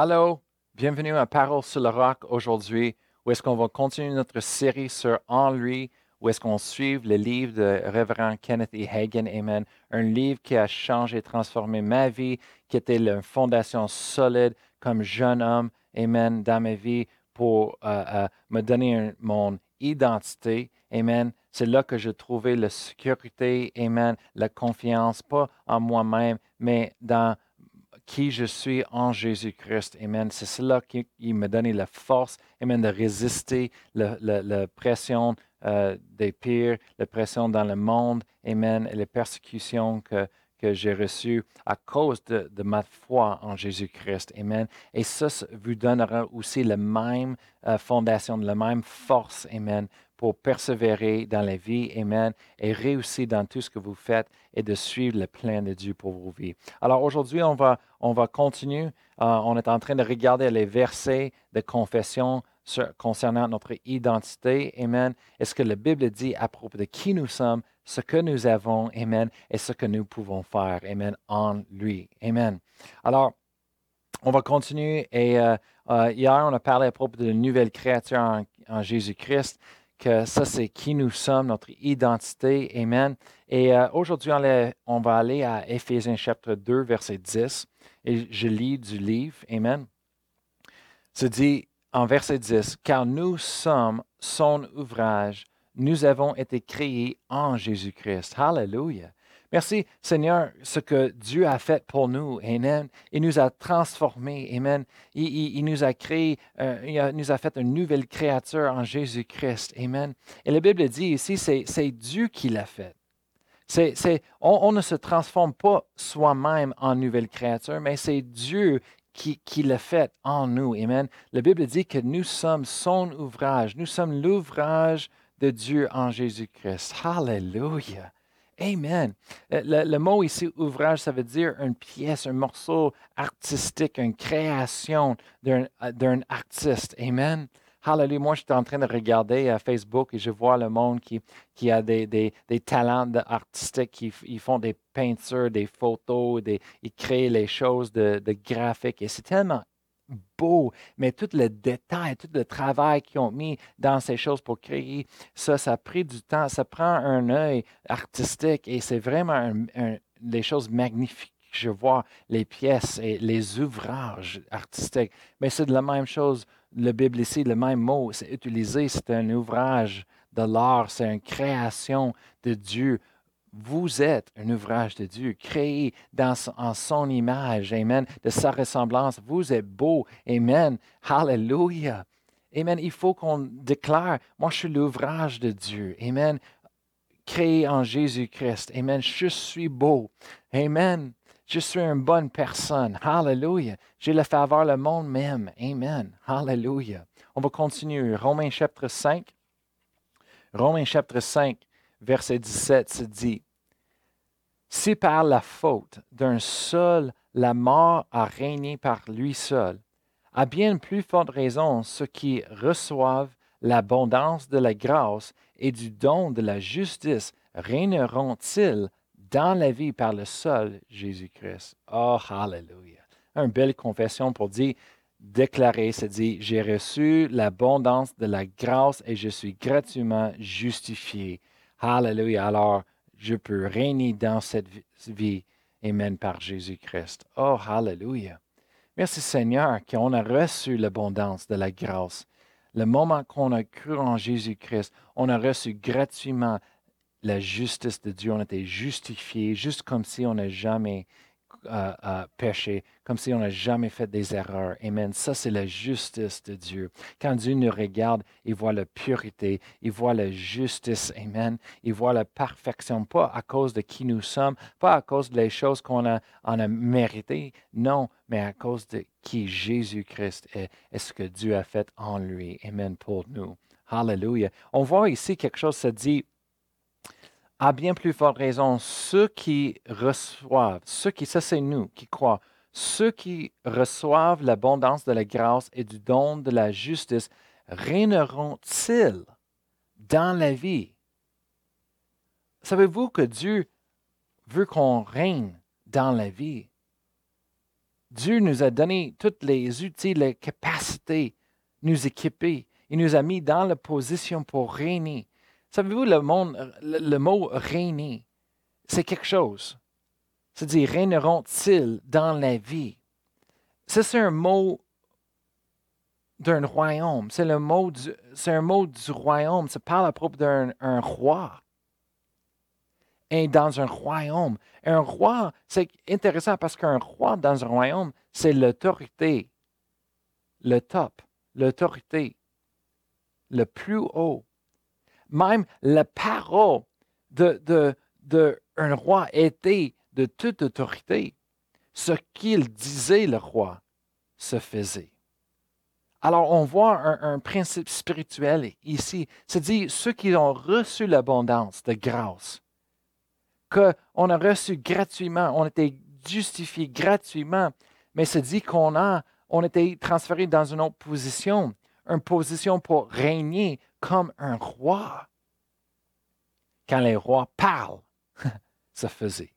Allô, bienvenue à Parole sur le roc aujourd'hui, où est-ce qu'on va continuer notre série sur En où est-ce qu'on suit le livre de Révérend Kenneth E. Hagan, Amen. Un livre qui a changé, transformé ma vie, qui était une fondation solide comme jeune homme, Amen, dans ma vie pour euh, euh, me donner mon identité, Amen. C'est là que je trouvais la sécurité, Amen, la confiance, pas en moi-même, mais dans qui je suis en Jésus-Christ. Amen. C'est cela qui, me donne la force, Amen, de résister la, pression euh, des pires, la pression dans le monde, Amen, et les persécutions que, que j'ai reçues à cause de, ma foi en Jésus-Christ. Amen. Et ça, vous donnera aussi la même euh, fondation, la même force, Amen, pour persévérer dans la vie, Amen, et réussir dans tout ce que vous faites et de suivre le plan de Dieu pour vos vies. Alors aujourd'hui, on va, on va continuer. Euh, on est en train de regarder les versets de confession concernant notre identité, Amen, et ce que la Bible dit à propos de qui nous sommes, ce que nous avons, Amen, et ce que nous pouvons faire, Amen, en lui. Amen. Alors, on va continuer. Et euh, euh, hier, on a parlé à propos de la nouvelle créature en, en Jésus-Christ que ça, c'est qui nous sommes, notre identité. Amen. Et euh, aujourd'hui, on, va aller à Éphésiens chapitre 2, verset 10. Et je lis du livre. Amen. Se dit en verset 10, car nous sommes son ouvrage, nous avons été créés en Jésus-Christ. Hallelujah. Merci Seigneur, ce que Dieu a fait pour nous. Amen. Il nous a transformés. Amen. Il, nous a créé, euh, il nous a fait une nouvelle créature en Jésus-Christ. Amen. Et la Bible dit ici, c'est Dieu qui l'a fait. On, ne se transforme pas soi-même en nouvelle créature, mais c'est Dieu qui, qui l'a fait en nous. Amen. La Bible dit que nous sommes son ouvrage. Nous sommes l'ouvrage de Dieu en Jésus-Christ. Hallelujah. Amen. Euh, le, mot ici, ouvrage, ça veut dire une pièce, un morceau artistique, une création d'un euh, artiste. Amen. Hallelujah. Moi, je suis en train de regarder à euh, Facebook et je vois le monde qui, qui a des, des, des talents artistiques, qui ils font des peintures, des photos, des, ils créent les choses de, de graphiques. Et c'est tellement beau, mais tout le détail, tout le travail qu'ils ont mis dans ces choses pour créer ça, ça a pris du temps, ça prend un œil artistique et c'est vraiment des choses magnifiques. Je vois les pièces et les ouvrages artistiques, mais c'est de la même chose. La Bible ici, le même mot, c'est utilisé, c'est un ouvrage de l'art, c'est une création de Dieu vous êtes un ouvrage de Dieu, créé en son image, Amen, de sa ressemblance. Vous êtes beau, Amen. Hallelujah. Amen. Il faut qu'on déclare, moi je suis l'ouvrage de Dieu, Amen, créé en Jésus-Christ. Amen. Je suis beau. Amen. Je suis une bonne personne. Hallelujah. J'ai la faveur, le monde même. Amen. Hallelujah. On va continuer. Romains chapitre 5. Romains chapitre 5 verset 17 se dit, Si par la faute d'un seul la mort a régné par lui seul, à bien plus forte raison ceux qui reçoivent l'abondance de la grâce et du don de la justice régneront-ils dans la vie par le seul Jésus-Christ? Oh, hallelujah. Une belle confession pour dire, déclarer, c'est dire, j'ai reçu l'abondance de la grâce et je suis gratuitement justifié Hallelujah. Alors, je peux régner dans cette vie. Amen par Jésus-Christ. Oh, hallelujah. Merci Seigneur qu'on a reçu l'abondance de la grâce. Le moment qu'on a cru en Jésus-Christ, on a reçu gratuitement la justice de Dieu. On a été justifié, juste comme si on n'a jamais péché, comme si on n'a jamais fait des erreurs. Amen. Ça, c'est la justice de Dieu. Quand Dieu nous regarde, il voit la pureté, il voit la justice. Amen. Il voit la perfection, pas à cause de qui nous sommes, pas à cause des choses qu'on a, on a méritées, non, mais à cause de qui Jésus-Christ est et ce que Dieu a fait en lui. Amen pour nous. Hallelujah. On voit ici quelque chose, ça dit, à bien plus forte raison, ceux qui reçoivent, ceux qui, ça c'est nous qui croient, ceux qui reçoivent l'abondance de la grâce et du don de la justice, régneront-ils dans la vie? Savez-vous que Dieu veut qu'on règne dans la vie? Dieu nous a donné tous les outils, les capacités, nous équiper. Il nous a mis dans la position pour régner. Savez-vous, le, mot régner, c'est quelque chose. C'est-à-dire, régneront-ils dans la vie? c'est un mot d'un royaume. C'est un mot du royaume. Ça parle à propos d'un roi. Et dans un royaume. Un roi, c'est intéressant parce qu'un roi dans un royaume, c'est l'autorité, le top, l'autorité, le plus haut. Même la parole de, de, de un roi était de toute autorité. Ce qu'il disait, le roi, se faisait. Alors, on voit un, principe spirituel ici. C'est-à-dire, ceux qui ont reçu l'abondance de grâce, qu'on a reçu gratuitement, on a été justifié gratuitement, mais c'est dit qu'on a, a été transféré dans une autre position, une position pour régner comme un roi. Quand les rois parlent, ça faisait.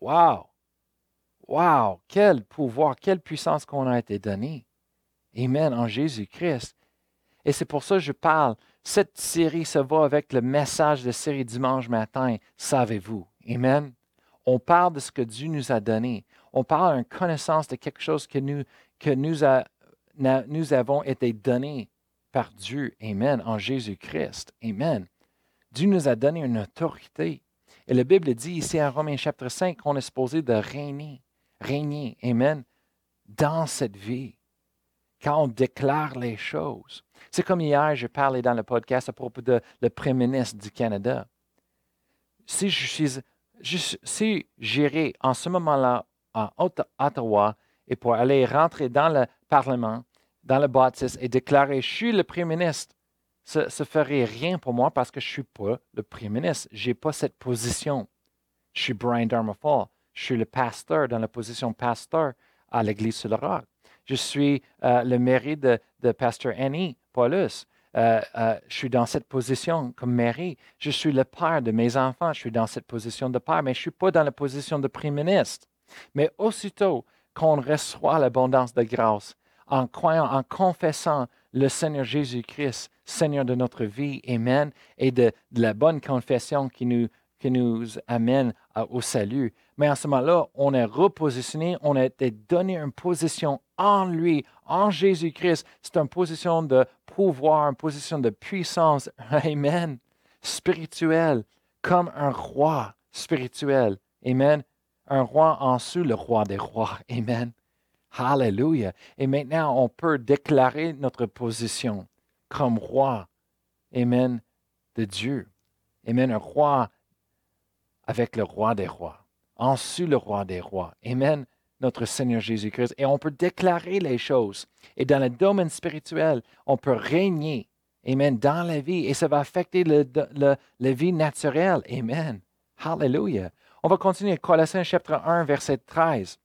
Wow! Wow! Quel pouvoir, quelle puissance qu'on a été donné. Amen, en Jésus-Christ. Et c'est pour ça que je parle. Cette série se va avec le message de série dimanche matin. Savez-vous? Amen. On parle de ce que Dieu nous a donné. On parle d'une connaissance de quelque chose que nous, que nous, nous avons été donné par Dieu. Amen. En Jésus-Christ. Amen. Dieu nous a donné une autorité. Et la Bible dit ici en Romains chapitre 5 qu'on est supposé de régner. Régner. Amen. Dans cette vie quand on déclare les choses. C'est comme hier, j'ai parlé dans le podcast à propos de le Premier ministre du Canada. Si je suis, si j'irai en ce moment-là à Ottawa et pour aller rentrer dans le Parlement, dans le bâtisse et déclarer je suis le Premier ministre, ça ne ferait rien pour moi parce que je ne suis pas le Premier ministre. Je n'ai pas cette position. Je suis Brian Darmafall. Je suis le pasteur dans la position pasteur à l'Église sur le roc. Je suis euh, le mairie de, Pasteur Annie Paulus. Euh, euh, je suis dans cette position comme mairie. Je suis le père de mes enfants. Je suis dans cette position de père, mais je ne suis pas dans la position de premier ministre. Mais aussitôt qu'on reçoit l'abondance de grâce, en croyant, en confessant le Seigneur Jésus-Christ, Seigneur de notre vie, Amen, et de, la bonne confession qui nous, amène au salut. Mais en ce moment-là, on est repositionné, on a été donné une position en lui, en Jésus-Christ. C'est une position de pouvoir, une position de puissance, Amen, spirituelle, comme un roi spirituel. Amen. Un roi en dessous, le roi des rois. Amen. Hallelujah. Et maintenant, on peut déclarer notre position comme roi. Amen. De Dieu. Amen. Un roi avec le roi des rois. En dessous, le roi des rois. Amen notre Seigneur Jésus-Christ. Et on peut déclarer les choses. Et dans le domaine spirituel, on peut régner. Amen. Dans la vie. Et ça va affecter la vie naturelle. Amen. Hallelujah. On va continuer. Colossiens chapitre 1, verset 13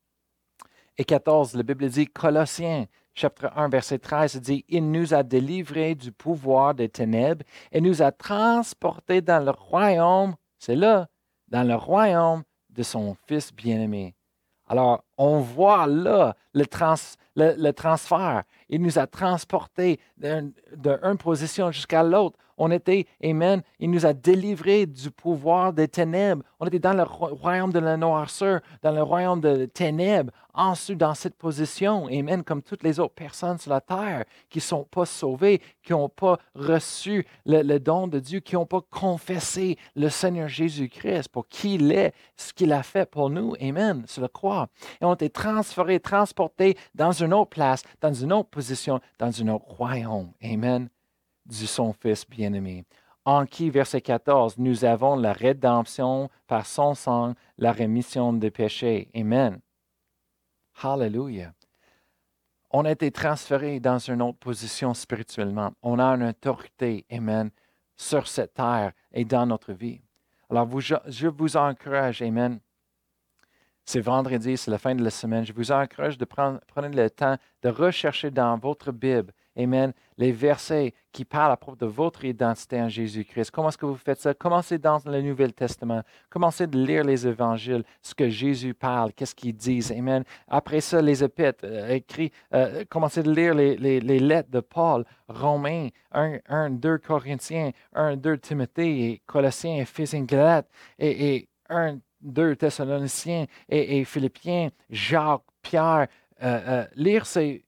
et 14. La Bible dit Colossiens chapitre 1, verset 13 dit Il nous a délivrés du pouvoir des ténèbres et nous a transportés dans le royaume. C'est là, dans le royaume de son Fils bien-aimé. Alors, on voit là le, transfert. Il nous a transportés d'une position jusqu'à l'autre. On était, Amen, il nous a délivrés du pouvoir des ténèbres. On était dans le royaume de la noirceur, dans le royaume de ténèbres, ensuite dans cette position, Amen, comme toutes les autres personnes sur la terre qui ne sont pas sauvées, qui n'ont pas reçu le, don de Dieu, qui n'ont pas confessé le Seigneur Jésus-Christ pour qui il est, ce qu'il a fait pour nous, Amen, sur la croix. On été transférés, transportés dans une autre place, dans une autre position, dans un autre royaume, Amen du son Fils bien-aimé, en qui, verset 14, nous avons la rédemption par son sang, la rémission des péchés. Amen. Hallelujah. On a été transféré dans une autre position spirituellement. On a une autorité, Amen, sur cette terre et dans notre vie. Alors, je vous encourage, Amen. C'est vendredi, c'est la fin de la semaine. Je vous encourage de prendre, le temps de rechercher dans votre Bible Amen, les versets qui parlent à propos de votre identité en Jésus-Christ. Comment est-ce que vous faites ça? Commencez dans le Nouveau Testament. Commencez de lire les évangiles, ce que Jésus parle, qu'est-ce qu'ils disent. Amen. Après ça, les épîtres, euh, écrits, euh, commencez de lire les, lettres de Paul, Romains, 1, 1, 2 Corinthiens, 1, 2 Timothée, Colossiens, Éphésiens, Galates, et, et 1, 2 Thessaloniciens et, Philippiens, Jacques, Pierre, euh, euh, lire ces,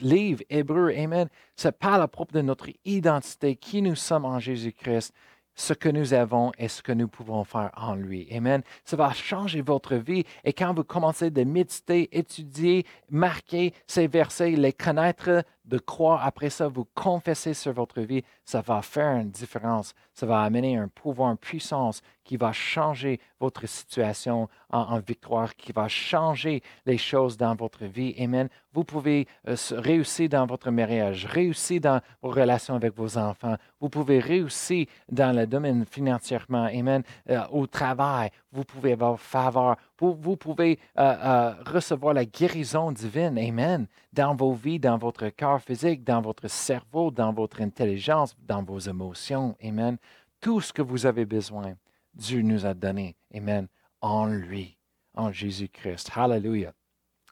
livres hébreux, Amen, ça parle à propos de notre identité, qui nous sommes en Jésus-Christ, ce que nous avons et ce que nous pouvons faire en lui. Amen. Ça va changer votre vie. Et quand vous commencez de méditer, étudier, marquer ces versets, les connaître, de croire après ça, vous confesser sur votre vie, ça va faire une différence. Ça va amener un pouvoir, une puissance qui va changer votre situation en, victoire, qui va changer les choses dans votre vie. Amen. Vous pouvez euh, réussir dans votre mariage, réussir dans vos relations avec vos enfants. Vous pouvez réussir dans le domaine financièrement. Amen. Euh, au travail, vous pouvez avoir faveur. Vous, pouvez euh, euh, recevoir la guérison divine. Amen. Dans vos vies, dans votre corps physique, dans votre cerveau, dans votre intelligence, dans vos émotions. Amen. Tout ce que vous avez besoin, Dieu nous a donné. Amen. En lui, en Jésus-Christ. Hallelujah.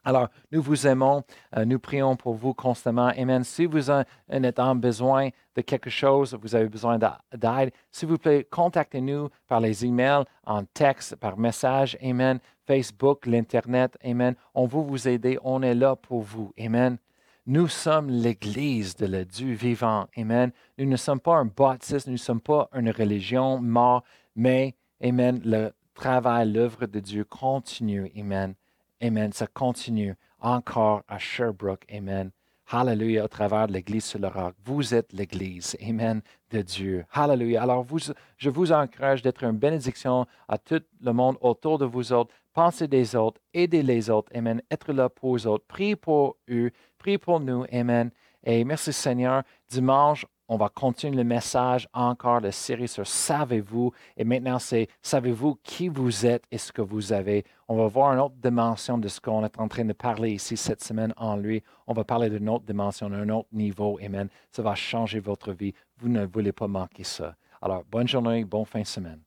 Alors, nous vous aimons, euh, nous prions pour vous constamment. Amen. Si vous êtes en besoin de quelque chose, vous avez besoin d'aide, s'il vous plaît, contactez-nous par les emails, en texte, par message. Amen. Facebook, l'Internet. Amen. On veut vous aider. On est là pour vous. Amen. Nous sommes l'Église de Dieu vivant. Amen. Nous ne sommes pas un baptiste, nous ne sommes pas une religion morte, mais, Amen, le travail, l'œuvre de Dieu continue. Amen. Amen. Ça continue encore à Sherbrooke. Amen. Hallelujah, au travers de l'Église sur le roc. Vous êtes l'Église, Amen, de Dieu. Hallelujah. Alors, je vous encourage d'être une bénédiction à tout le monde autour de vous autres. Pensez des autres, aidez les autres, Amen. Être là pour les autres. Priez pour eux, priez pour nous, Amen. Et merci Seigneur. Dimanche, on va continuer le message encore de série sur Savez-vous. Et maintenant, c'est Savez-vous qui vous êtes et ce que vous avez. On va voir une autre dimension de ce qu'on est en train de parler ici cette semaine en lui. On va parler d'une autre dimension, d'un autre niveau. Amen. Ça va changer votre vie. Vous ne voulez pas manquer ça. Alors, bonne journée, bonne fin de semaine.